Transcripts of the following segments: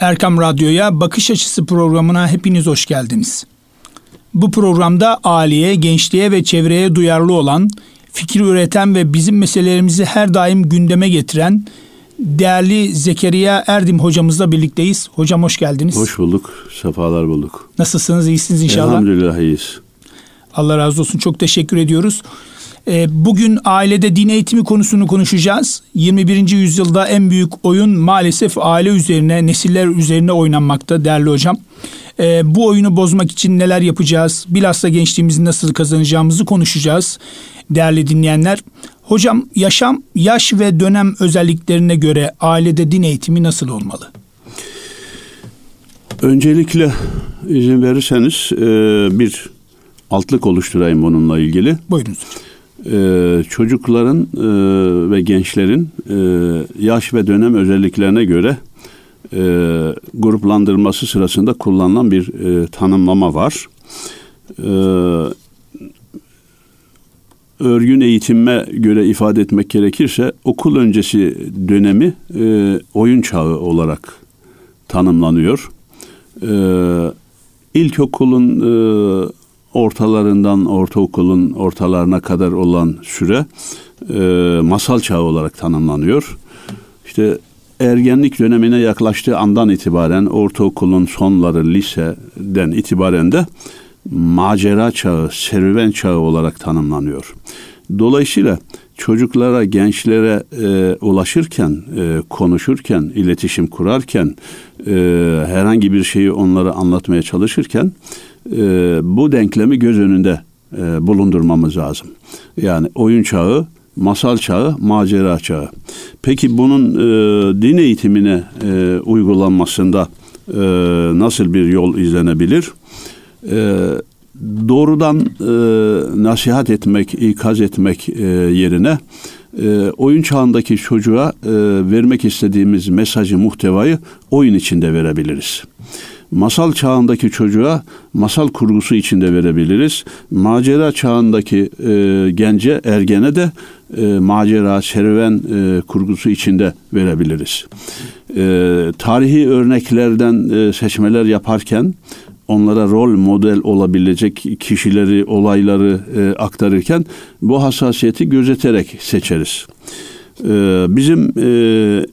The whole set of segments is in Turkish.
Erkam Radyo'ya Bakış Açısı programına hepiniz hoş geldiniz. Bu programda aileye, gençliğe ve çevreye duyarlı olan, fikir üreten ve bizim meselelerimizi her daim gündeme getiren değerli Zekeriya Erdim hocamızla birlikteyiz. Hocam hoş geldiniz. Hoş bulduk, sefalar bulduk. Nasılsınız, iyisiniz inşallah? Elhamdülillah iyiyiz. Allah razı olsun, çok teşekkür ediyoruz. Ee, bugün ailede din eğitimi konusunu konuşacağız. 21. yüzyılda en büyük oyun maalesef aile üzerine, nesiller üzerine oynanmakta değerli hocam. Ee, bu oyunu bozmak için neler yapacağız? Bilhassa gençliğimizi nasıl kazanacağımızı konuşacağız değerli dinleyenler. Hocam yaşam, yaş ve dönem özelliklerine göre ailede din eğitimi nasıl olmalı? Öncelikle izin verirseniz e, bir altlık oluşturayım bununla ilgili. Buyurunuz Ee, çocukların e, ve gençlerin e, yaş ve dönem özelliklerine göre e, gruplandırılması sırasında kullanılan bir e, tanımlama var. E, örgün eğitime göre ifade etmek gerekirse okul öncesi dönemi e, oyun çağı olarak tanımlanıyor. E, ilkokulun e, ortalarından ortaokulun ortalarına kadar olan süre e, masal çağı olarak tanımlanıyor. İşte ergenlik dönemine yaklaştığı andan itibaren ortaokulun sonları liseden itibaren de macera çağı, serüven çağı olarak tanımlanıyor. Dolayısıyla çocuklara, gençlere e, ulaşırken, e, konuşurken, iletişim kurarken, e, herhangi bir şeyi onlara anlatmaya çalışırken e, bu denklemi göz önünde e, bulundurmamız lazım. Yani oyun çağı, masal çağı, macera çağı. Peki bunun e, din eğitimine e, uygulanmasında e, nasıl bir yol izlenebilir? E, doğrudan e, nasihat etmek, ikaz etmek e, yerine e, oyun çağındaki çocuğa e, vermek istediğimiz mesajı, muhtevayı oyun içinde verebiliriz. Masal çağındaki çocuğa masal kurgusu içinde verebiliriz. Macera çağındaki e, gence, ergene de e, macera, serüven e, kurgusu içinde verebiliriz. E, tarihi örneklerden e, seçmeler yaparken onlara rol model olabilecek kişileri, olayları e, aktarırken bu hassasiyeti gözeterek seçeriz. E, bizim e,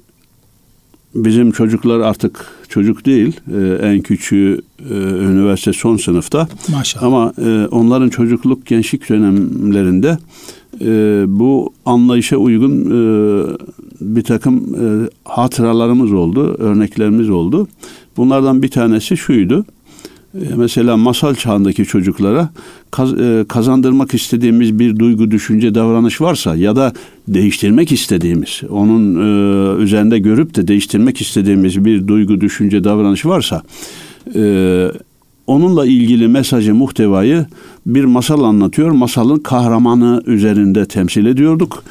bizim çocuklar artık çocuk değil, e, en küçüğü e, üniversite son sınıfta. Maşallah. Ama e, onların çocukluk, gençlik dönemlerinde e, bu anlayışa uygun e, bir takım e, hatıralarımız oldu, örneklerimiz oldu. Bunlardan bir tanesi şuydu. E, mesela masal çağındaki çocuklara kazandırmak istediğimiz bir duygu, düşünce, davranış varsa ya da değiştirmek istediğimiz, onun e, üzerinde görüp de değiştirmek istediğimiz bir duygu, düşünce, davranış varsa e, onunla ilgili mesajı, muhtevayı bir masal anlatıyor. Masalın kahramanı üzerinde temsil ediyorduk.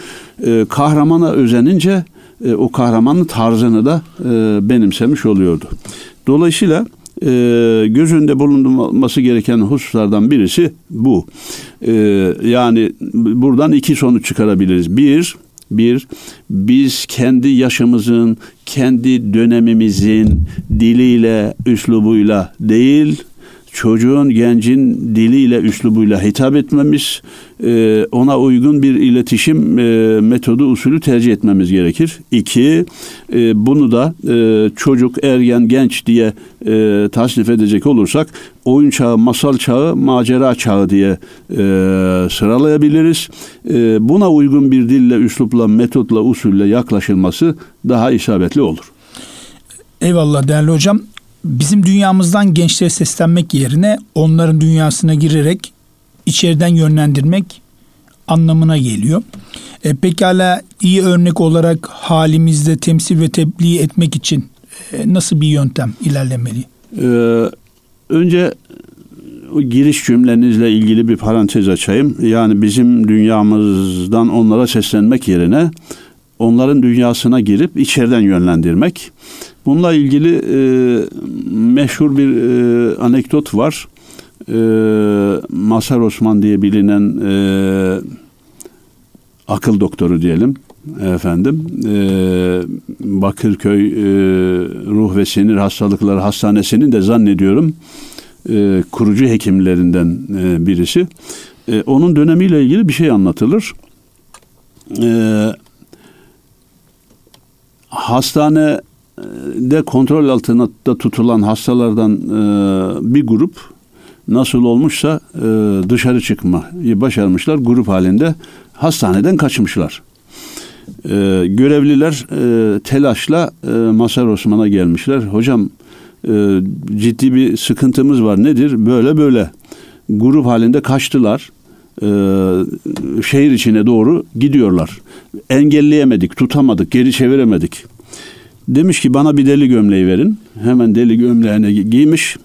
E, kahramana özenince e, o kahramanın tarzını da e, benimsemiş oluyordu. Dolayısıyla e, göz önünde gereken hususlardan birisi bu. E, yani buradan iki sonuç çıkarabiliriz. Bir, bir, biz kendi yaşımızın, kendi dönemimizin diliyle, üslubuyla değil, çocuğun, gencin diliyle, üslubuyla hitap etmemiz, e, ona uygun bir iletişim e, metodu, usulü tercih etmemiz gerekir. İki, e, bunu da çocuk, ergen, genç diye tasnif edecek olursak oyun çağı, masal çağı, macera çağı diye sıralayabiliriz. buna uygun bir dille, üslupla, metotla, usulle yaklaşılması daha isabetli olur. Eyvallah değerli hocam bizim dünyamızdan gençlere seslenmek yerine onların dünyasına girerek içeriden yönlendirmek anlamına geliyor. E, pekala iyi örnek olarak halimizde temsil ve tebliğ etmek için e, nasıl bir yöntem ilerlemeli? Ee, önce o giriş cümlenizle ilgili bir parantez açayım. Yani bizim dünyamızdan onlara seslenmek yerine onların dünyasına girip içeriden yönlendirmek. Bununla ilgili e, meşhur bir e, anekdot var. E, Masar Osman diye bilinen e, akıl doktoru diyelim. efendim e, Bakırköy e, Ruh ve Sinir Hastalıkları Hastanesi'nin de zannediyorum e, kurucu hekimlerinden e, birisi. E, onun dönemiyle ilgili bir şey anlatılır. E, hastanede kontrol altında tutulan hastalardan e, bir grup nasıl olmuşsa e, dışarı çıkmayı başarmışlar. Grup halinde hastaneden kaçmışlar. E, görevliler telaşla e, Masar Osman'a gelmişler. Hocam ciddi bir sıkıntımız var. Nedir? Böyle böyle. Grup halinde kaçtılar. E, şehir içine doğru gidiyorlar. Engelleyemedik, tutamadık, geri çeviremedik. Demiş ki bana bir deli gömleği verin. Hemen deli gömleğini giymiş.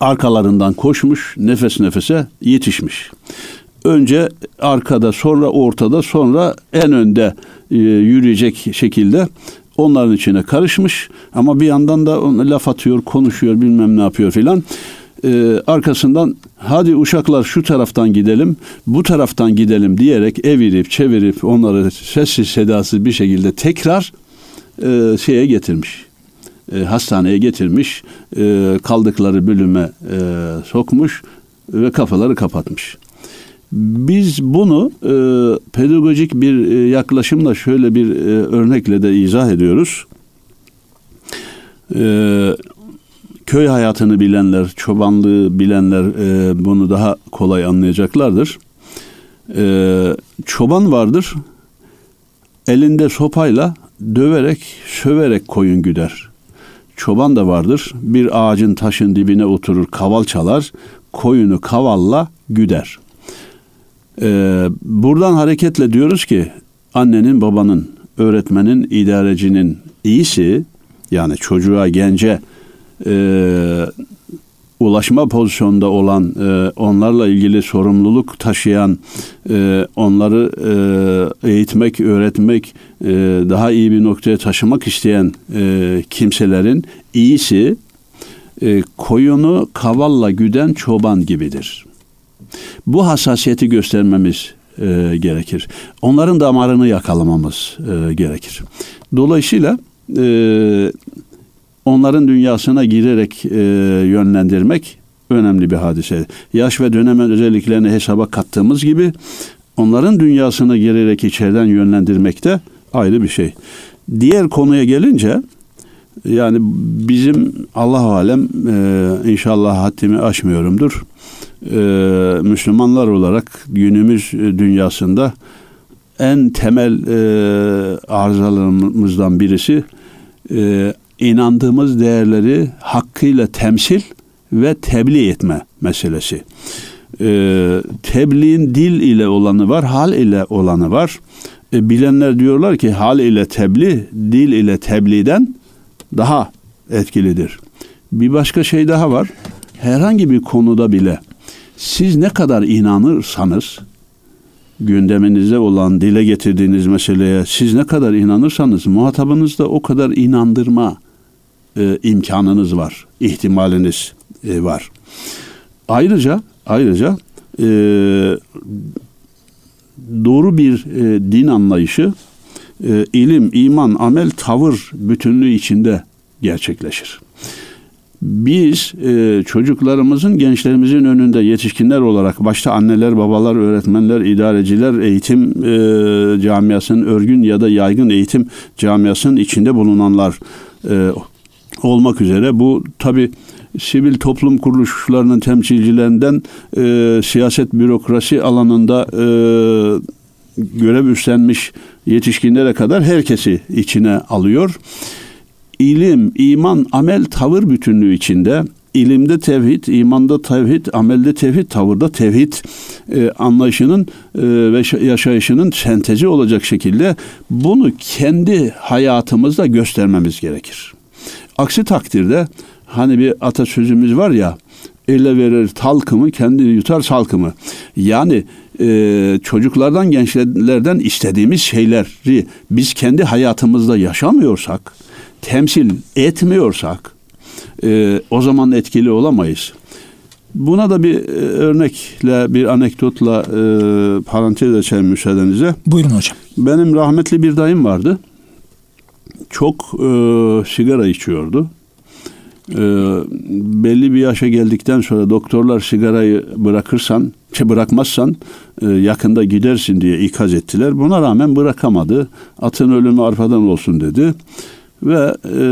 Arkalarından koşmuş, nefes nefese yetişmiş. Önce arkada, sonra ortada, sonra en önde e, yürüyecek şekilde onların içine karışmış ama bir yandan da laf atıyor, konuşuyor, bilmem ne yapıyor filan. Ee, arkasından hadi uşaklar şu taraftan gidelim, bu taraftan gidelim diyerek evirip çevirip onları sessiz sedasız bir şekilde tekrar e, şeye getirmiş. E, hastaneye getirmiş, e, kaldıkları bölüme e, sokmuş ve kafaları kapatmış. Biz bunu e, pedagojik bir e, yaklaşımla şöyle bir e, örnekle de izah ediyoruz. E, köy hayatını bilenler, çobanlığı bilenler e, bunu daha kolay anlayacaklardır. E, çoban vardır, elinde sopayla döverek, söverek koyun güder. Çoban da vardır, bir ağacın taşın dibine oturur, kaval çalar, koyunu kavalla güder. Ee, buradan hareketle diyoruz ki annenin, babanın, öğretmenin, idarecinin iyisi yani çocuğa, gence e, ulaşma pozisyonda olan, e, onlarla ilgili sorumluluk taşıyan, e, onları e, eğitmek, öğretmek, e, daha iyi bir noktaya taşımak isteyen e, kimselerin iyisi e, koyunu kavalla güden çoban gibidir. Bu hassasiyeti göstermemiz e, gerekir. Onların damarını yakalamamız e, gerekir. Dolayısıyla e, onların dünyasına girerek e, yönlendirmek önemli bir hadise. Yaş ve dönemin özelliklerini hesaba kattığımız gibi onların dünyasına girerek içeriden yönlendirmek de ayrı bir şey. Diğer konuya gelince yani bizim Allah alem e, inşallah haddimi aşmıyorumdur. E, Müslümanlar olarak günümüz dünyasında en temel e, arızalarımızdan birisi e, inandığımız değerleri hakkıyla temsil ve tebliğ etme meselesi. E, tebliğin dil ile olanı var, hal ile olanı var. E, bilenler diyorlar ki hal ile tebliğ, dil ile tebliğden daha etkilidir. Bir başka şey daha var. Herhangi bir konuda bile siz ne kadar inanırsanız gündeminizde olan dile getirdiğiniz meseleye siz ne kadar inanırsanız muhatabınızda o kadar inandırma e, imkanınız var, ihtimaliniz e, var. Ayrıca ayrıca e, doğru bir e, din anlayışı e, ilim, iman, amel, tavır bütünlüğü içinde gerçekleşir. Biz e, çocuklarımızın, gençlerimizin önünde yetişkinler olarak başta anneler, babalar, öğretmenler, idareciler, eğitim e, camiasının örgün ya da yaygın eğitim camiasının içinde bulunanlar e, olmak üzere bu tabi sivil toplum kuruluşlarının temsilcilerinden e, siyaset bürokrasi alanında e, görev üstlenmiş yetişkinlere kadar herkesi içine alıyor. İlim, iman, amel, tavır bütünlüğü içinde ilimde tevhid, imanda tevhid, amelde tevhid, tavırda tevhid e, anlayışının e, ve yaşayışının sentezi olacak şekilde bunu kendi hayatımızda göstermemiz gerekir. Aksi takdirde hani bir atasözümüz var ya ele verir talkımı kendi yutar salkımı. Yani e, çocuklardan gençlerden istediğimiz şeyleri biz kendi hayatımızda yaşamıyorsak, temsil etmiyorsak e, o zaman etkili olamayız. Buna da bir e, örnekle, bir anekdotla e, parantez açayım müsaadenizle. Buyurun hocam. Benim rahmetli bir dayım vardı. Çok e, sigara içiyordu. E, belli bir yaşa geldikten sonra doktorlar sigarayı bırakırsan, ki bırakmazsan e, yakında gidersin diye ikaz ettiler. Buna rağmen bırakamadı. Atın ölümü arpadan olsun dedi. Ve e,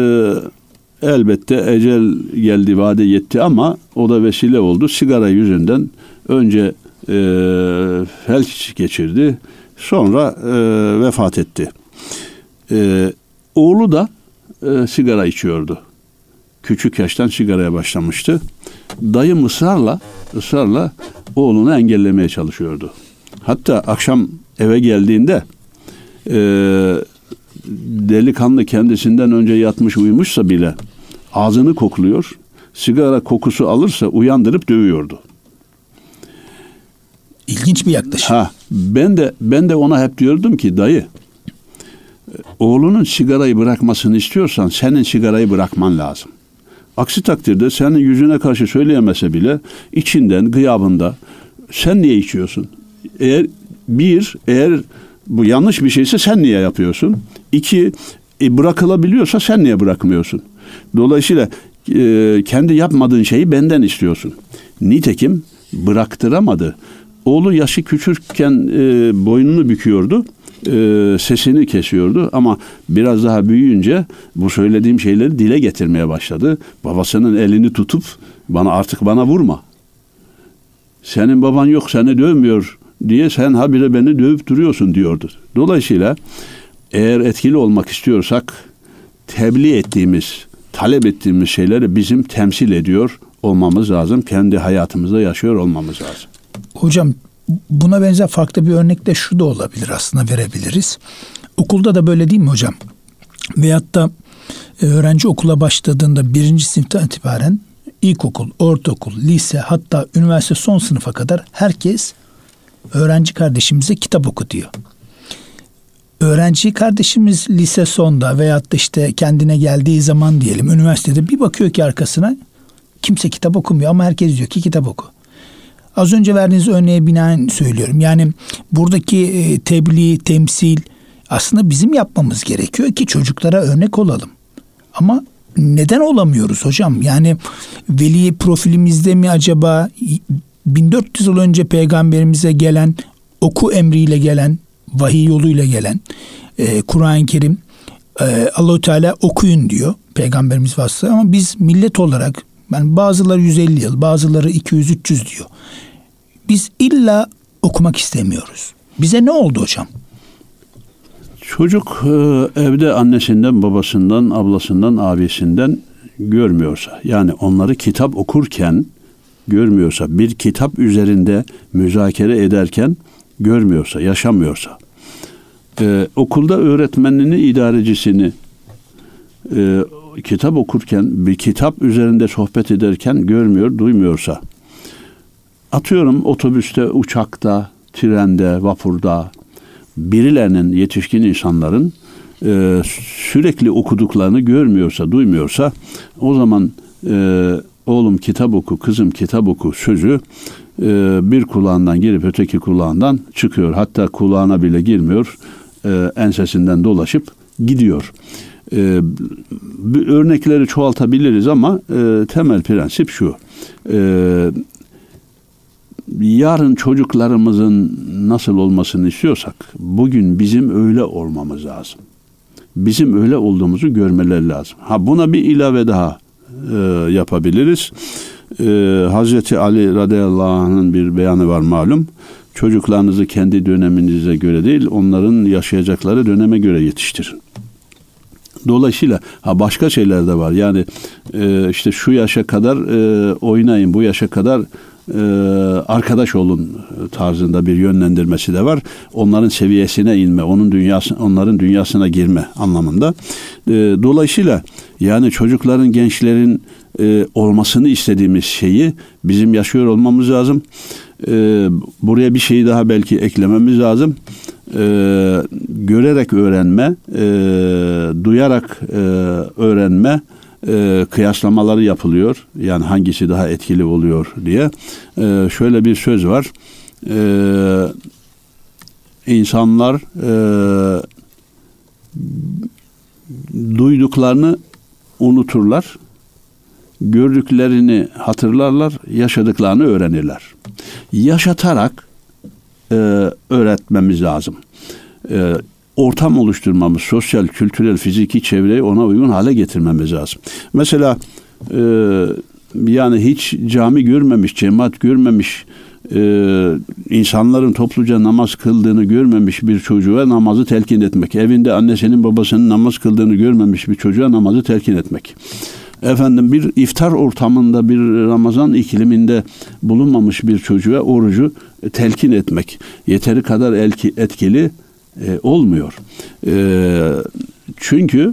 elbette ecel geldi, vade yetti ama o da vesile oldu. Sigara yüzünden önce e, felç geçirdi, sonra e, vefat etti. E, oğlu da e, sigara içiyordu. Küçük yaştan sigaraya başlamıştı. Dayım ısrarla, ısrarla oğlunu engellemeye çalışıyordu. Hatta akşam eve geldiğinde e, delikanlı kendisinden önce yatmış uyumuşsa bile ağzını kokluyor. Sigara kokusu alırsa uyandırıp dövüyordu. İlginç bir yaklaşım. Ha, ben de ben de ona hep diyordum ki dayı oğlunun sigarayı bırakmasını istiyorsan senin sigarayı bırakman lazım. Aksi takdirde senin yüzüne karşı söyleyemese bile içinden, gıyabında sen niye içiyorsun? Eğer bir, eğer bu yanlış bir şeyse sen niye yapıyorsun? İki, e, bırakılabiliyorsa sen niye bırakmıyorsun? Dolayısıyla e, kendi yapmadığın şeyi benden istiyorsun. Nitekim bıraktıramadı. Oğlu yaşı küçükken e, boynunu büküyordu e, sesini kesiyordu ama biraz daha büyüyünce bu söylediğim şeyleri dile getirmeye başladı. Babasının elini tutup bana artık bana vurma. Senin baban yok seni dövmüyor diye sen habire beni dövüp duruyorsun diyordu. Dolayısıyla eğer etkili olmak istiyorsak tebliğ ettiğimiz, talep ettiğimiz şeyleri bizim temsil ediyor olmamız lazım. Kendi hayatımızda yaşıyor olmamız lazım. Hocam buna benzer farklı bir örnek de şu da olabilir aslında verebiliriz. Okulda da böyle değil mi hocam? Veyahut da e, öğrenci okula başladığında birinci sınıftan itibaren ilkokul, ortaokul, lise hatta üniversite son sınıfa kadar herkes öğrenci kardeşimize kitap oku diyor. Öğrenci kardeşimiz lise sonda veyahut da işte kendine geldiği zaman diyelim üniversitede bir bakıyor ki arkasına kimse kitap okumuyor ama herkes diyor ki kitap oku. Az önce verdiğiniz örneğe binaen söylüyorum. Yani buradaki e, tebliğ, temsil aslında bizim yapmamız gerekiyor ki çocuklara örnek olalım. Ama neden olamıyoruz hocam? Yani veli profilimizde mi acaba 1400 yıl önce peygamberimize gelen oku emriyle gelen vahiy yoluyla gelen e, Kur'an-ı Kerim e, Allahu Teala okuyun diyor peygamberimiz vasıtası ama biz millet olarak yani bazıları 150 yıl, bazıları 200-300 diyor. Biz illa okumak istemiyoruz. Bize ne oldu hocam? Çocuk e, evde annesinden, babasından, ablasından, abisinden görmüyorsa, yani onları kitap okurken görmüyorsa, bir kitap üzerinde müzakere ederken görmüyorsa, yaşamıyorsa, e, okulda öğretmenini, idarecisini, e, kitap okurken, bir kitap üzerinde sohbet ederken görmüyor, duymuyorsa, atıyorum otobüste, uçakta, trende, vapurda, birilerinin, yetişkin insanların e, sürekli okuduklarını görmüyorsa, duymuyorsa, o zaman e, oğlum kitap oku, kızım kitap oku sözü e, bir kulağından girip öteki kulağından çıkıyor. Hatta kulağına bile girmiyor, e, ensesinden dolaşıp gidiyor. E, örnekleri çoğaltabiliriz ama e, temel prensip şu. E, yarın çocuklarımızın nasıl olmasını istiyorsak bugün bizim öyle olmamız lazım. Bizim öyle olduğumuzu görmeleri lazım. Ha buna bir ilave daha e, yapabiliriz. E, Hazreti Ali radıyallahu anh'ın bir beyanı var malum. Çocuklarınızı kendi döneminize göre değil, onların yaşayacakları döneme göre yetiştirin. Dolayısıyla ha başka şeyler de var. Yani e, işte şu yaşa kadar e, oynayın, bu yaşa kadar e, arkadaş olun tarzında bir yönlendirmesi de var. Onların seviyesine inme, onun dünyası, onların dünyasına girme anlamında. E, dolayısıyla yani çocukların, gençlerin e, olmasını istediğimiz şeyi bizim yaşıyor olmamız lazım. E, buraya bir şeyi daha belki eklememiz lazım e, görerek öğrenme, e, duyarak e, öğrenme e, kıyaslamaları yapılıyor. Yani hangisi daha etkili oluyor diye. E, şöyle bir söz var. E, insanlar e, duyduklarını unuturlar. Gördüklerini hatırlarlar, yaşadıklarını öğrenirler. Yaşatarak e, öğretmemiz lazım. E, ortam oluşturmamız, sosyal, kültürel, fiziki çevreyi ona uygun hale getirmemiz lazım. Mesela e, yani hiç cami görmemiş, cemaat görmemiş, e, insanların topluca namaz kıldığını görmemiş bir çocuğa namazı telkin etmek. Evinde annesinin babasının namaz kıldığını görmemiş bir çocuğa namazı telkin etmek. Efendim bir iftar ortamında bir Ramazan ikliminde bulunmamış bir çocuğa orucu telkin etmek yeteri kadar etkili e, olmuyor. E, çünkü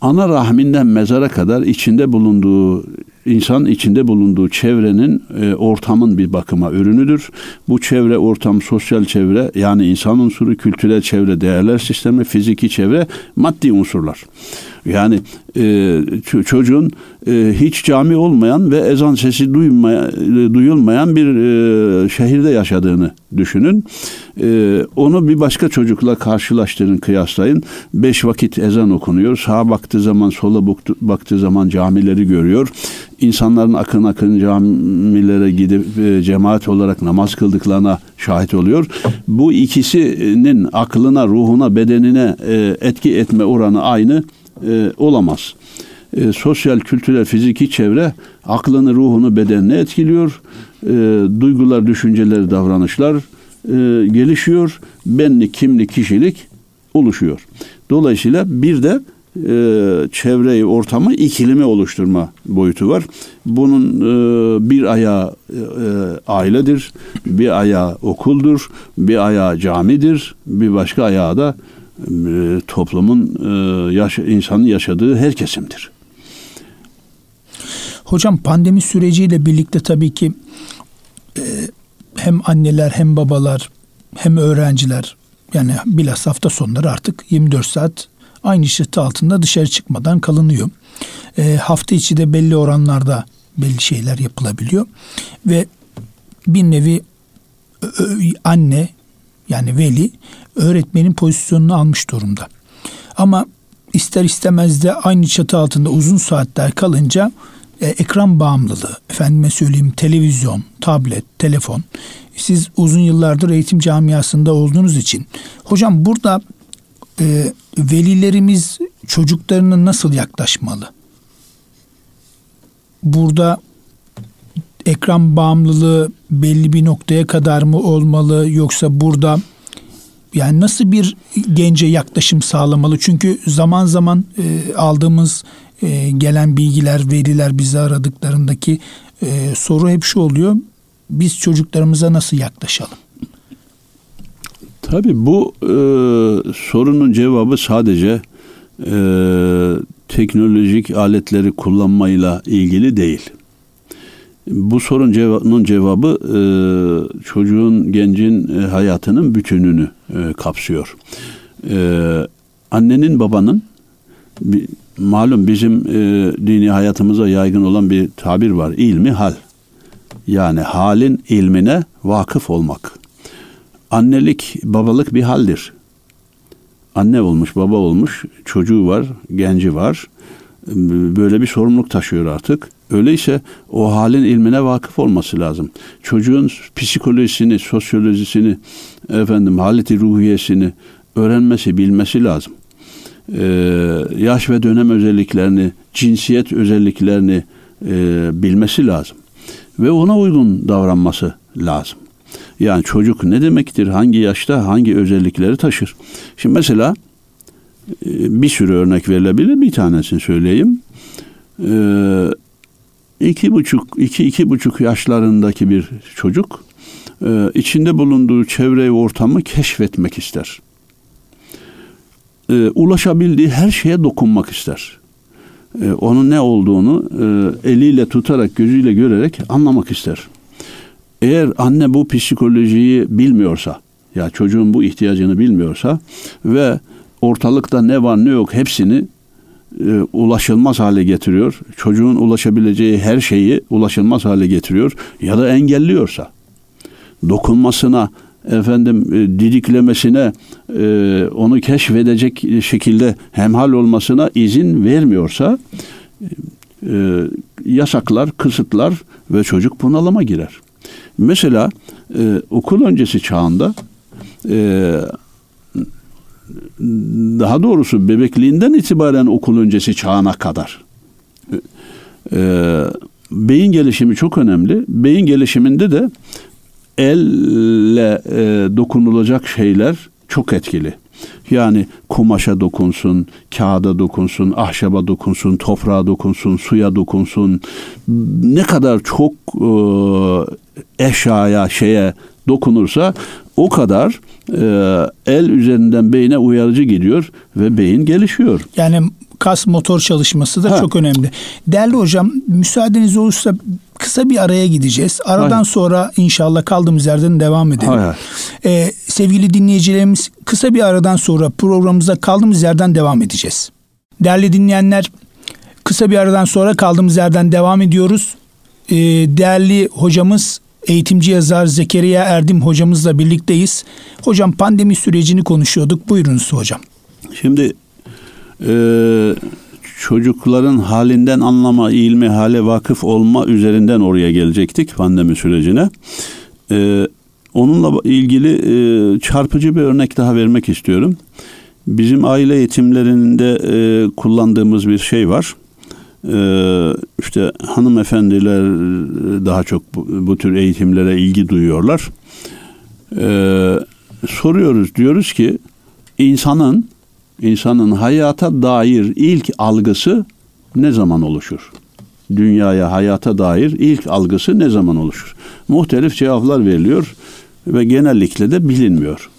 ana rahminden mezara kadar içinde bulunduğu insan içinde bulunduğu çevrenin e, ortamın bir bakıma ürünüdür. Bu çevre ortam sosyal çevre yani insan unsuru kültürel çevre değerler sistemi fiziki çevre maddi unsurlar. Yani e, çocuğun hiç cami olmayan ve ezan sesi e, duyulmayan bir e, şehirde yaşadığını düşünün. E, onu bir başka çocukla karşılaştırın, kıyaslayın. Beş vakit ezan okunuyor. Sağa baktığı zaman, sola baktığı zaman camileri görüyor. İnsanların akın akın camilere gidip e, cemaat olarak namaz kıldıklarına şahit oluyor. Bu ikisinin aklına, ruhuna, bedenine e, etki etme oranı aynı e, olamaz. E, sosyal, kültürel, fiziki çevre aklını, ruhunu, bedenini etkiliyor. E, duygular, düşünceler, davranışlar e, gelişiyor. Benlik, kimlik, kişilik oluşuyor. Dolayısıyla bir de e, çevreyi, ortamı, ikilimi oluşturma boyutu var. Bunun e, bir ayağı e, ailedir, bir ayağı okuldur, bir ayağı camidir, bir başka ayağı da e, toplumun e, yaş insanın yaşadığı her kesimdir. Hocam pandemi süreciyle birlikte tabii ki e, hem anneler hem babalar hem öğrenciler yani bilhassa hafta sonları artık 24 saat aynı çatı altında dışarı çıkmadan kalınıyor. E, hafta içi de belli oranlarda belli şeyler yapılabiliyor ve bir nevi anne yani veli öğretmenin pozisyonunu almış durumda. Ama ister istemez de aynı çatı altında uzun saatler kalınca e, ekran bağımlılığı, efendime söyleyeyim televizyon, tablet, telefon. Siz uzun yıllardır eğitim camiasında olduğunuz için hocam burada e, velilerimiz çocuklarına nasıl yaklaşmalı? Burada ekran bağımlılığı belli bir noktaya kadar mı olmalı yoksa burada yani nasıl bir gence yaklaşım sağlamalı? Çünkü zaman zaman e, aldığımız e, gelen bilgiler, veriler bizi aradıklarındaki e, soru hep şu oluyor. Biz çocuklarımıza nasıl yaklaşalım? Tabii bu e, sorunun cevabı sadece e, teknolojik aletleri kullanmayla ilgili değil. Bu sorun cevabının cevabı e, çocuğun, gencin e, hayatının bütününü e, kapsıyor. E, annenin, babanın bir, malum bizim e, dini hayatımıza yaygın olan bir tabir var. İlmi hal. Yani halin ilmine vakıf olmak. Annelik, babalık bir haldir. Anne olmuş, baba olmuş, çocuğu var, genci var. Böyle bir sorumluluk taşıyor artık Öyleyse o halin ilmine vakıf olması lazım. Çocuğun psikolojisini, sosyolojisini, efendim haleti ruhiyesini öğrenmesi, bilmesi lazım. Ee, yaş ve dönem özelliklerini, cinsiyet özelliklerini e, bilmesi lazım. Ve ona uygun davranması lazım. Yani çocuk ne demektir? Hangi yaşta hangi özellikleri taşır? Şimdi mesela e, bir sürü örnek verilebilir. Bir tanesini söyleyeyim. Ee, iki buçuk, iki, iki buçuk yaşlarındaki bir çocuk e, içinde bulunduğu çevre ortamı keşfetmek ister. E, ulaşabildiği her şeye dokunmak ister. E, onun ne olduğunu e, eliyle tutarak, gözüyle görerek anlamak ister. Eğer anne bu psikolojiyi bilmiyorsa, ya çocuğun bu ihtiyacını bilmiyorsa ve ortalıkta ne var ne yok hepsini e, ulaşılmaz hale getiriyor. Çocuğun ulaşabileceği her şeyi ulaşılmaz hale getiriyor ya da engelliyorsa dokunmasına efendim e, didiklemesine e, onu keşfedecek şekilde hemhal olmasına izin vermiyorsa e, yasaklar, kısıtlar ve çocuk bunalıma girer. Mesela okul öncesi çağında daha doğrusu bebekliğinden itibaren okul öncesi çağına kadar beyin gelişimi çok önemli. Beyin gelişiminde de elle e, dokunulacak şeyler çok etkili. Yani kumaşa dokunsun, kağıda dokunsun, ahşaba dokunsun, toprağa dokunsun, suya dokunsun. Ne kadar çok e, eşyaya, şeye dokunursa o kadar e, el üzerinden beyine uyarıcı gidiyor ve beyin gelişiyor. Yani kas motor çalışması da ha. çok önemli. Değerli hocam müsaadeniz olursa kısa bir araya gideceğiz. Aradan Hayır. sonra inşallah kaldığımız yerden devam edelim. Hayır. Ee, sevgili dinleyicilerimiz kısa bir aradan sonra programımıza kaldığımız yerden devam edeceğiz. Değerli dinleyenler kısa bir aradan sonra kaldığımız yerden devam ediyoruz. Ee, değerli hocamız eğitimci yazar Zekeriya Erdim hocamızla birlikteyiz. Hocam pandemi sürecini konuşuyorduk. Buyurunuz hocam. Şimdi e, çocukların halinden anlama, ilmi hale vakıf olma üzerinden oraya gelecektik pandemi sürecine. E, onunla ilgili e, çarpıcı bir örnek daha vermek istiyorum. Bizim aile eğitimlerinde e, kullandığımız bir şey var. Ee, işte hanımefendiler daha çok bu, bu tür eğitimlere ilgi duyuyorlar. Ee, soruyoruz diyoruz ki insanın insanın hayata dair ilk algısı ne zaman oluşur? Dünyaya, hayata dair ilk algısı ne zaman oluşur? Muhtelif cevaplar veriliyor ve genellikle de bilinmiyor.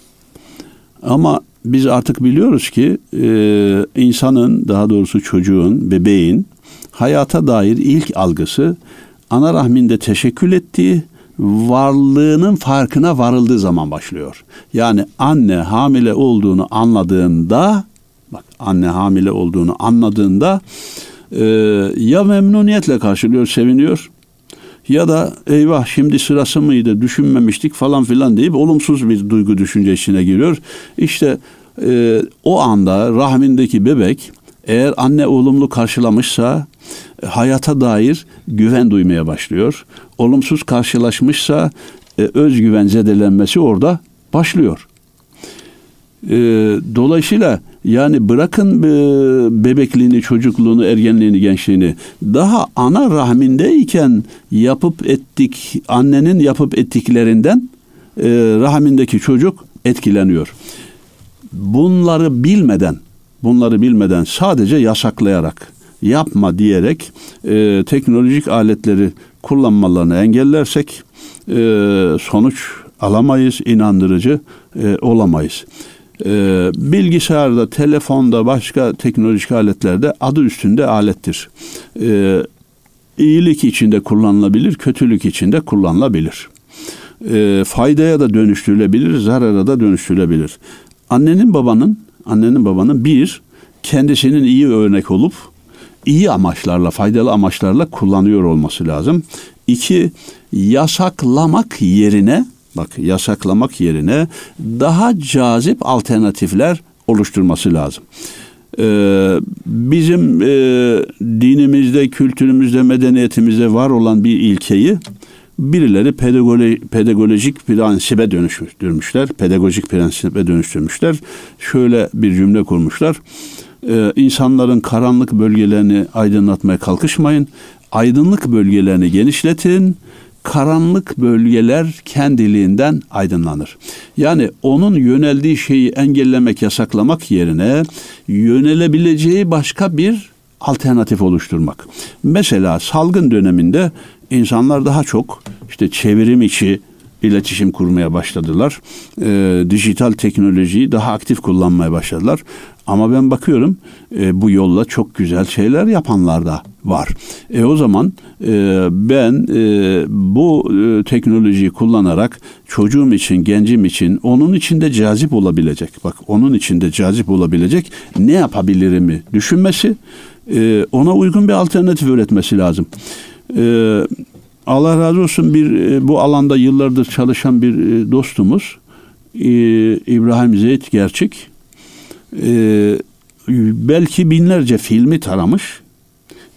Ama biz artık biliyoruz ki e, insanın daha doğrusu çocuğun, bebeğin hayata dair ilk algısı ana rahminde teşekkül ettiği varlığının farkına varıldığı zaman başlıyor. Yani anne hamile olduğunu anladığında bak anne hamile olduğunu anladığında e, ya memnuniyetle karşılıyor, seviniyor ya da eyvah şimdi sırası mıydı düşünmemiştik falan filan deyip olumsuz bir duygu düşünce içine giriyor. İşte e, o anda rahmindeki bebek eğer anne olumlu karşılamışsa hayata dair güven duymaya başlıyor. Olumsuz karşılaşmışsa e, özgüven zedelenmesi orada başlıyor. E, dolayısıyla yani bırakın e, bebekliğini, çocukluğunu, ergenliğini, gençliğini daha ana rahmindeyken yapıp ettik, annenin yapıp ettiklerinden e, rahmindeki çocuk etkileniyor. Bunları bilmeden, bunları bilmeden sadece yasaklayarak, yapma diyerek e, teknolojik aletleri kullanmalarını engellersek e, sonuç alamayız, inandırıcı e, olamayız. E, bilgisayarda, telefonda, başka teknolojik aletlerde adı üstünde alettir. E, iyilik içinde kullanılabilir, kötülük içinde kullanılabilir. E, faydaya da dönüştürülebilir, zarara da dönüştürülebilir. Annenin babanın, annenin babanın bir, kendisinin iyi örnek olup iyi amaçlarla, faydalı amaçlarla kullanıyor olması lazım. İki, yasaklamak yerine, bak yasaklamak yerine daha cazip alternatifler oluşturması lazım. Ee, bizim e, dinimizde, kültürümüzde, medeniyetimizde var olan bir ilkeyi birileri pedagoli, pedagojik prensibe dönüştürmüşler. Pedagojik prensibe dönüştürmüşler. Şöyle bir cümle kurmuşlar e, insanların karanlık bölgelerini aydınlatmaya kalkışmayın. Aydınlık bölgelerini genişletin. Karanlık bölgeler kendiliğinden aydınlanır. Yani onun yöneldiği şeyi engellemek, yasaklamak yerine yönelebileceği başka bir alternatif oluşturmak. Mesela salgın döneminde insanlar daha çok işte çevirim içi iletişim kurmaya başladılar. E, dijital teknolojiyi daha aktif kullanmaya başladılar. Ama ben bakıyorum e, bu yolla çok güzel şeyler yapanlar da var. E o zaman e, ben e, bu e, teknolojiyi kullanarak çocuğum için, gencim için onun içinde cazip olabilecek, bak onun içinde cazip olabilecek ne yapabilirimi düşünmesi, e, ona uygun bir alternatif üretmesi lazım. E, Allah razı olsun bir e, bu alanda yıllardır çalışan bir e, dostumuz e, İbrahim Zeyd Gerçek e, belki binlerce filmi taramış.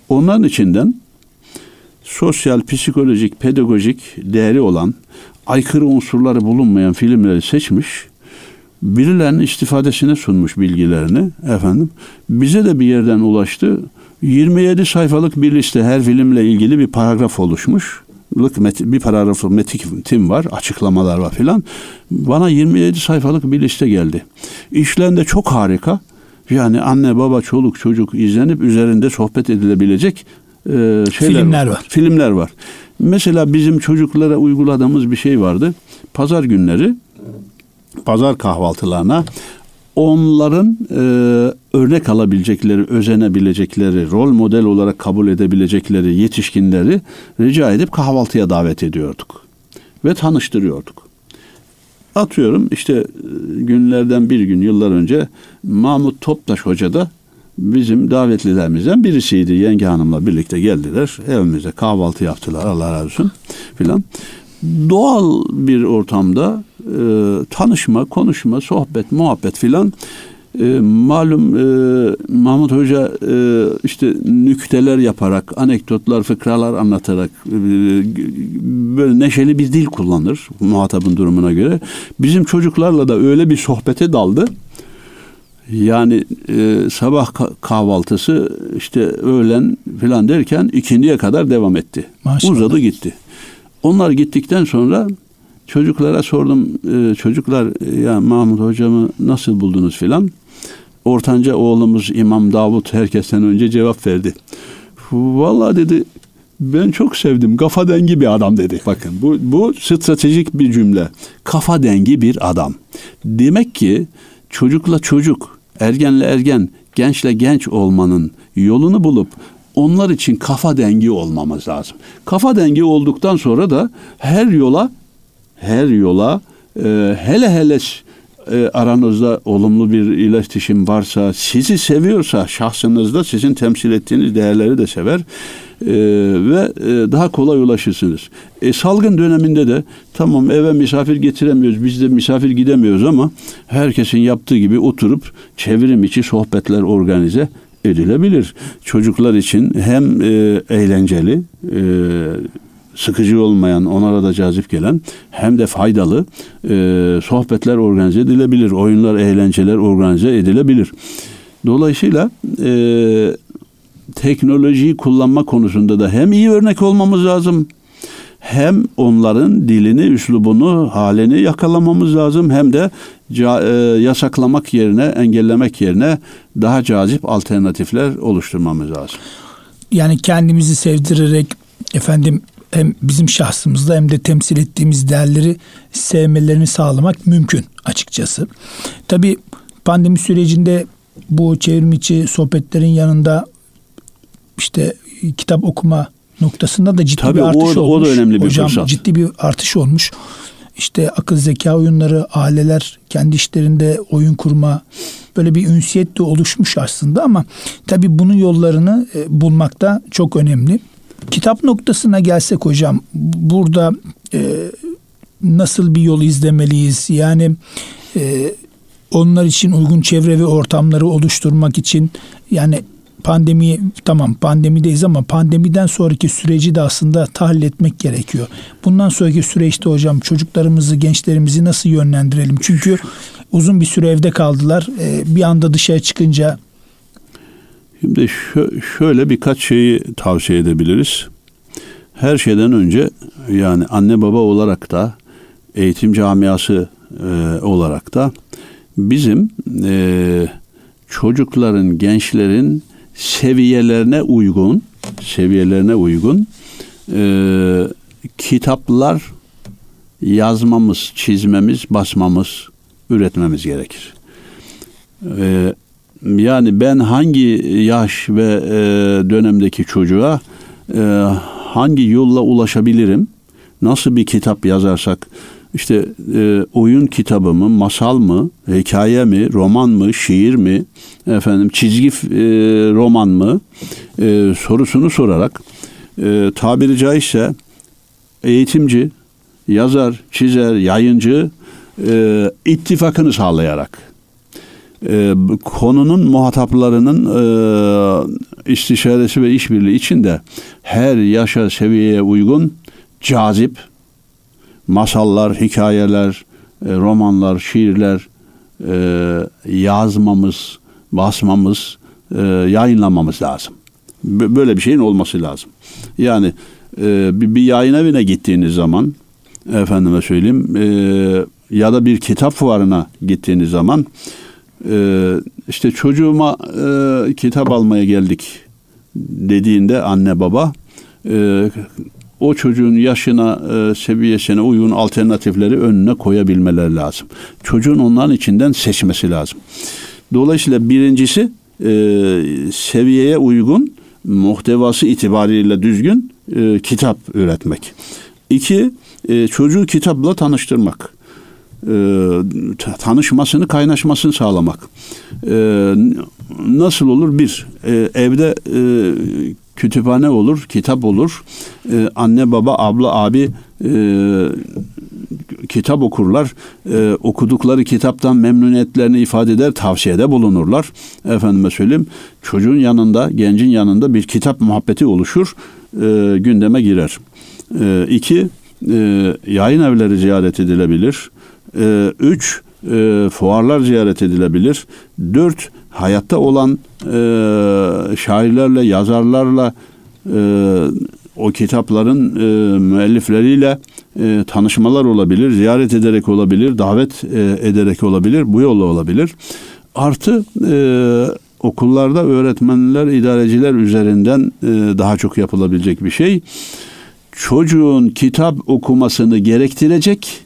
Onların içinden sosyal, psikolojik, pedagojik değeri olan aykırı unsurları bulunmayan filmleri seçmiş. Birilerinin istifadesine sunmuş bilgilerini efendim. Bize de bir yerden ulaştı. 27 sayfalık bir liste her filmle ilgili bir paragraf oluşmuş. Bir paragrafı metin var, açıklamalar var filan. Bana 27 sayfalık bir liste geldi. İşlerinde çok harika. Yani anne baba çoluk çocuk izlenip üzerinde sohbet edilebilecek e, şeyler filmler var. var. Filmler var. Mesela bizim çocuklara uyguladığımız bir şey vardı. Pazar günleri pazar kahvaltılarına onların e, örnek alabilecekleri, özenebilecekleri, rol model olarak kabul edebilecekleri yetişkinleri rica edip kahvaltıya davet ediyorduk ve tanıştırıyorduk. Atıyorum işte e, günlerden bir gün yıllar önce Mahmut Toptaş Hoca da bizim davetlilerimizden birisiydi. Yenge Hanım'la birlikte geldiler. Evimize kahvaltı yaptılar. Allah razı olsun filan. Doğal bir ortamda tanışma, konuşma, sohbet, muhabbet filan e, malum e, Mahmut Hoca e, işte nükteler yaparak, anekdotlar, fıkralar anlatarak e, böyle neşeli bir dil kullanır muhatabın durumuna göre. Bizim çocuklarla da öyle bir sohbete daldı. Yani e, sabah kahvaltısı işte öğlen falan derken ikindiye kadar devam etti. Maşallah. Uzadı gitti. Onlar gittikten sonra çocuklara sordum. E, çocuklar ya Mahmut hocamı nasıl buldunuz filan. Ortanca oğlumuz İmam Davut herkesten önce cevap verdi. Vallahi dedi ben çok sevdim. Kafa dengi bir adam dedi. Bakın bu bu stratejik bir cümle. Kafa dengi bir adam. Demek ki çocukla çocuk, ergenle ergen, gençle genç olmanın yolunu bulup onlar için kafa dengi olmamız lazım. Kafa dengi olduktan sonra da her yola her yola e, hele hele e, aranızda olumlu bir iletişim varsa, sizi seviyorsa şahsınızda sizin temsil ettiğiniz değerleri de sever e, ve e, daha kolay ulaşırsınız. E, salgın döneminde de tamam eve misafir getiremiyoruz, biz de misafir gidemiyoruz ama herkesin yaptığı gibi oturup çevrim içi sohbetler organize edilebilir. Çocuklar için hem e, eğlenceli, e, sıkıcı olmayan, onlara da cazip gelen hem de faydalı e, sohbetler organize edilebilir. Oyunlar, eğlenceler organize edilebilir. Dolayısıyla e, teknolojiyi kullanma konusunda da hem iyi örnek olmamız lazım hem onların dilini, üslubunu, halini yakalamamız lazım hem de ca, e, yasaklamak yerine, engellemek yerine daha cazip alternatifler oluşturmamız lazım. Yani kendimizi sevdirerek efendim hem bizim şahsımızda hem de temsil ettiğimiz değerleri sevmelerini sağlamak mümkün açıkçası. Tabi pandemi sürecinde bu çevrim içi sohbetlerin yanında işte kitap okuma noktasında da ciddi Tabii bir artış o, olmuş. O da önemli bir Hocam fırsat. ciddi bir artış olmuş. İşte akıl zeka oyunları, aileler kendi işlerinde oyun kurma böyle bir ünsiyet de oluşmuş aslında ama tabii bunun yollarını e, bulmakta çok önemli. Kitap noktasına gelsek hocam burada e, nasıl bir yol izlemeliyiz? Yani e, onlar için uygun çevre ve ortamları oluşturmak için yani pandemi tamam pandemideyiz ama pandemiden sonraki süreci de aslında tahlil etmek gerekiyor. Bundan sonraki süreçte hocam çocuklarımızı, gençlerimizi nasıl yönlendirelim? Çünkü uzun bir süre evde kaldılar. E, bir anda dışarı çıkınca Şimdi şöyle birkaç şeyi tavsiye edebiliriz. Her şeyden önce yani anne baba olarak da eğitim camiası e, olarak da bizim e, çocukların, gençlerin seviyelerine uygun seviyelerine uygun e, kitaplar yazmamız, çizmemiz, basmamız, üretmemiz gerekir. E, yani ben hangi yaş ve e, dönemdeki çocuğa e, hangi yolla ulaşabilirim? Nasıl bir kitap yazarsak işte e, oyun kitabı mı, masal mı, hikaye mi, roman mı, şiir mi, efendim çizgi e, roman mı e, sorusunu sorarak e, tabiri caizse eğitimci, yazar, çizer, yayıncı e, ittifakını sağlayarak e, konunun muhataplarının e, istişaresi ve işbirliği içinde her yaşa seviyeye uygun cazip masallar, hikayeler, e, romanlar, şiirler e, yazmamız, basmamız, e, yayınlamamız lazım. Böyle bir şeyin olması lazım. Yani e, bir, bir yayın evine gittiğiniz zaman efendime söyleyeyim e, ya da bir kitap fuarına gittiğiniz zaman e, işte çocuğuma e, kitap almaya geldik dediğinde anne baba e, o çocuğun yaşına, e, seviyesine uygun alternatifleri önüne koyabilmeler lazım. Çocuğun onların içinden seçmesi lazım. Dolayısıyla birincisi seviyeye uygun, muhtevası itibariyle düzgün kitap üretmek. İki, çocuğu kitapla tanıştırmak. E, tanışmasını, kaynaşmasını sağlamak. E, nasıl olur? Bir, e, evde e, kütüphane olur, kitap olur. E, anne, baba, abla, abi e, kitap okurlar. E, okudukları kitaptan memnuniyetlerini ifade eder, tavsiyede bulunurlar. Efendime söyleyeyim, çocuğun yanında, gencin yanında bir kitap muhabbeti oluşur, e, gündeme girer. E, iki, e, yayın evleri ziyaret edilebilir. E, üç, e, fuarlar ziyaret edilebilir. Dört, hayatta olan e, şairlerle, yazarlarla e, o kitapların e, müellifleriyle e, tanışmalar olabilir, ziyaret ederek olabilir, davet e, ederek olabilir, bu yolla olabilir. Artı e, okullarda öğretmenler, idareciler üzerinden e, daha çok yapılabilecek bir şey. Çocuğun kitap okumasını gerektirecek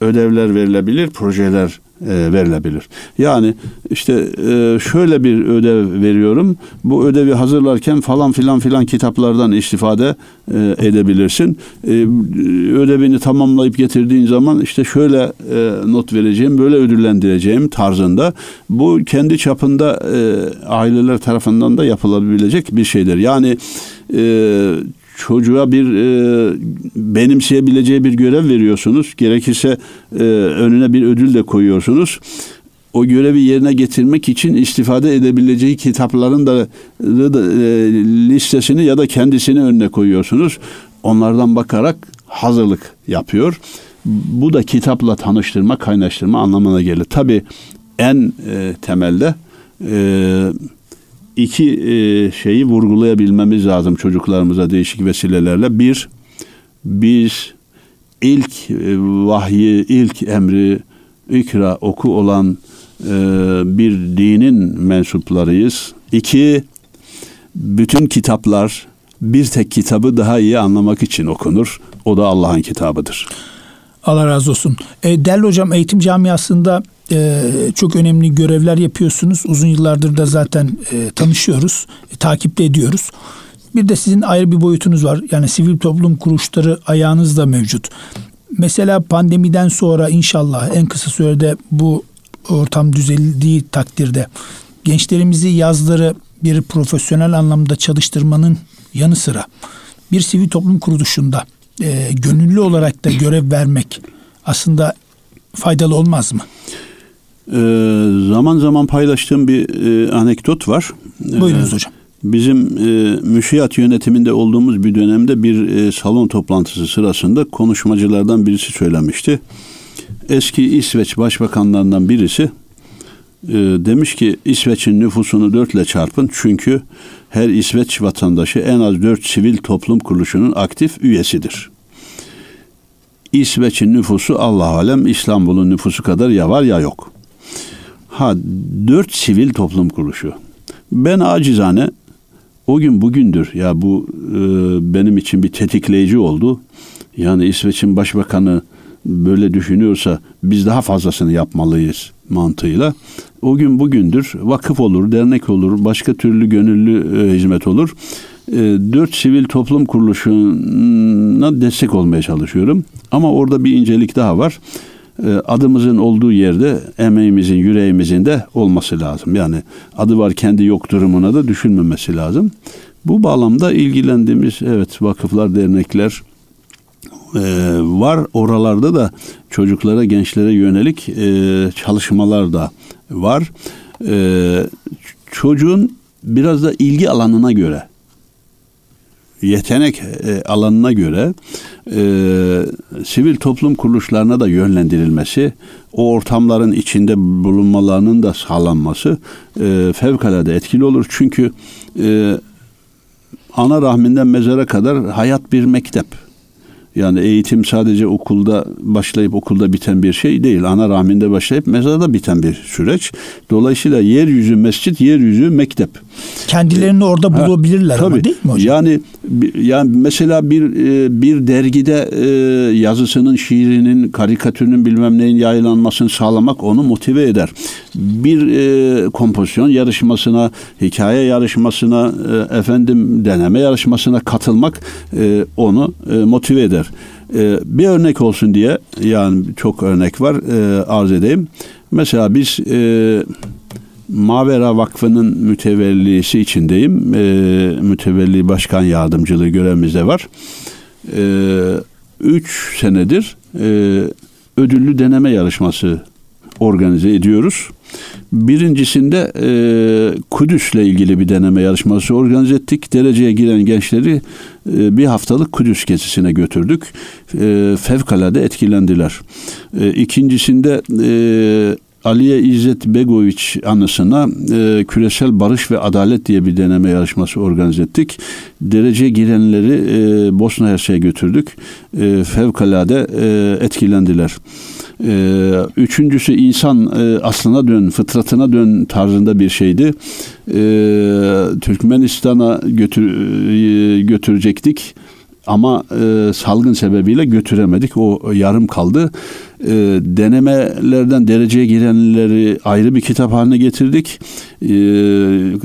ödevler verilebilir, projeler e, verilebilir. Yani işte e, şöyle bir ödev veriyorum. Bu ödevi hazırlarken falan filan filan kitaplardan istifade e, edebilirsin. E, ödevini tamamlayıp getirdiğin zaman işte şöyle e, not vereceğim, böyle ödüllendireceğim tarzında. Bu kendi çapında e, aileler tarafından da yapılabilecek bir şeydir. Yani e, çocuğa bir e, benimseyebileceği bir görev veriyorsunuz. Gerekirse e, önüne bir ödül de koyuyorsunuz. O görevi yerine getirmek için istifade edebileceği kitapların da, e, listesini ya da kendisini önüne koyuyorsunuz. Onlardan bakarak hazırlık yapıyor. Bu da kitapla tanıştırma, kaynaştırma anlamına gelir. Tabi en e, temelde e, iki e, şeyi vurgulayabilmemiz lazım çocuklarımıza değişik vesilelerle. Bir, biz ilk e, vahyi, ilk emri ikra oku olan e, bir dinin mensuplarıyız. İki, bütün kitaplar bir tek kitabı daha iyi anlamak için okunur. O da Allah'ın kitabıdır. Allah razı olsun. E, değerli hocam eğitim camiasında e, çok önemli görevler yapıyorsunuz. Uzun yıllardır da zaten e, tanışıyoruz, e, takipte ediyoruz. Bir de sizin ayrı bir boyutunuz var. Yani sivil toplum kuruluşları ayağınızda mevcut. Mesela pandemiden sonra inşallah en kısa sürede bu ortam düzeldiği takdirde gençlerimizi yazları bir profesyonel anlamda çalıştırmanın yanı sıra bir sivil toplum kuruluşunda e, gönüllü olarak da görev vermek aslında faydalı olmaz mı? Ee, zaman zaman paylaştığım bir e, anekdot var. Buyurunuz ee, hocam. Bizim e, müşiyat yönetiminde olduğumuz bir dönemde bir e, salon toplantısı sırasında konuşmacılardan birisi söylemişti. Eski İsveç başbakanlarından birisi e, demiş ki İsveç'in nüfusunu dörtle çarpın çünkü her İsveç vatandaşı en az dört sivil toplum kuruluşunun aktif üyesidir. İsveç'in nüfusu Allah alem İstanbul'un nüfusu kadar ya var ya yok. Ha dört sivil toplum kuruluşu. Ben acizane o gün bugündür ya bu e, benim için bir tetikleyici oldu. Yani İsveç'in başbakanı böyle düşünüyorsa biz daha fazlasını yapmalıyız mantığıyla. O gün bugündür vakıf olur, dernek olur, başka türlü gönüllü e, hizmet olur. E, dört sivil toplum kuruluşuna destek olmaya çalışıyorum. Ama orada bir incelik daha var. E, adımızın olduğu yerde emeğimizin, yüreğimizin de olması lazım. Yani adı var kendi yok durumuna da düşünmemesi lazım. Bu bağlamda ilgilendiğimiz evet vakıflar, dernekler e, var. Oralarda da çocuklara, gençlere yönelik e, çalışmalar da var. E, çocuğun biraz da ilgi alanına göre yetenek e, alanına göre e, sivil toplum kuruluşlarına da yönlendirilmesi, o ortamların içinde bulunmalarının da sağlanması e, fevkalade etkili olur. Çünkü e, ana rahminden mezara kadar hayat bir mektep. Yani eğitim sadece okulda başlayıp okulda biten bir şey değil. Ana rahminde başlayıp mezarda biten bir süreç. Dolayısıyla yeryüzü mescit, yeryüzü mektep. Kendilerini orada bulabilirler ha, ama değil mi hocam? Yani yani mesela bir e, bir dergide e, yazısının, şiirinin, karikatürünün bilmem neyin yayınlanmasını sağlamak onu motive eder. Bir e, kompozisyon yarışmasına, hikaye yarışmasına, efendim deneme yarışmasına katılmak onu motive eder. Bir örnek olsun diye yani çok örnek var arz edeyim. Mesela biz Mavera Vakfı'nın mütevellisi içindeyim. E, mütevelli başkan yardımcılığı görevimizde var. E, üç senedir e, ödüllü deneme yarışması organize ediyoruz. Birincisinde e, Kudüs'le ilgili bir deneme yarışması organize ettik. Dereceye giren gençleri e, bir haftalık Kudüs gezisine götürdük. E, fevkalade etkilendiler. E, ikincisinde e, Aliye İzzet Begoviç anısına e, küresel barış ve adalet diye bir deneme yarışması organize ettik. Derece girenleri e, Bosna Hersek'e götürdük. E, fevkalade e, etkilendiler. E, üçüncüsü insan e, aslına dön, fıtratına dön tarzında bir şeydi. E, Türkmenistan'a götür, e, götürecektik ama e, salgın sebebiyle götüremedik. O yarım kaldı. E, denemelerden dereceye girenleri ayrı bir kitap haline getirdik. E,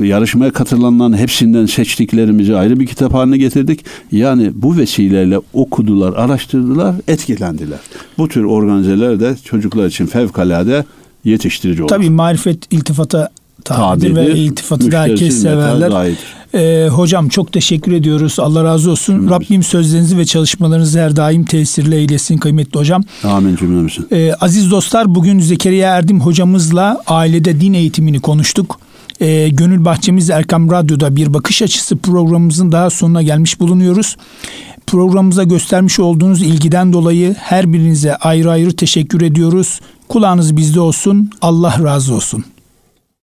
yarışmaya katılanların hepsinden seçtiklerimizi ayrı bir kitap haline getirdik. Yani bu vesileyle okudular, araştırdılar, etkilendiler. Bu tür organizeler de çocuklar için fevkalade yetiştirici olur. Tabii marifet iltifata tabidir, ve iltifatı da herkes severler. Ee, hocam çok teşekkür ediyoruz. Allah razı olsun. Cümlemiz. Rabbim sözlerinizi ve çalışmalarınızı her daim tesirle eylesin kıymetli hocam. Amin cümlemizin. Ee, aziz dostlar bugün Zekeriya Erdim hocamızla ailede din eğitimini konuştuk. Ee, Gönül Bahçemiz Erkam Radyo'da bir bakış açısı programımızın daha sonuna gelmiş bulunuyoruz. Programımıza göstermiş olduğunuz ilgiden dolayı her birinize ayrı ayrı teşekkür ediyoruz. Kulağınız bizde olsun. Allah razı olsun.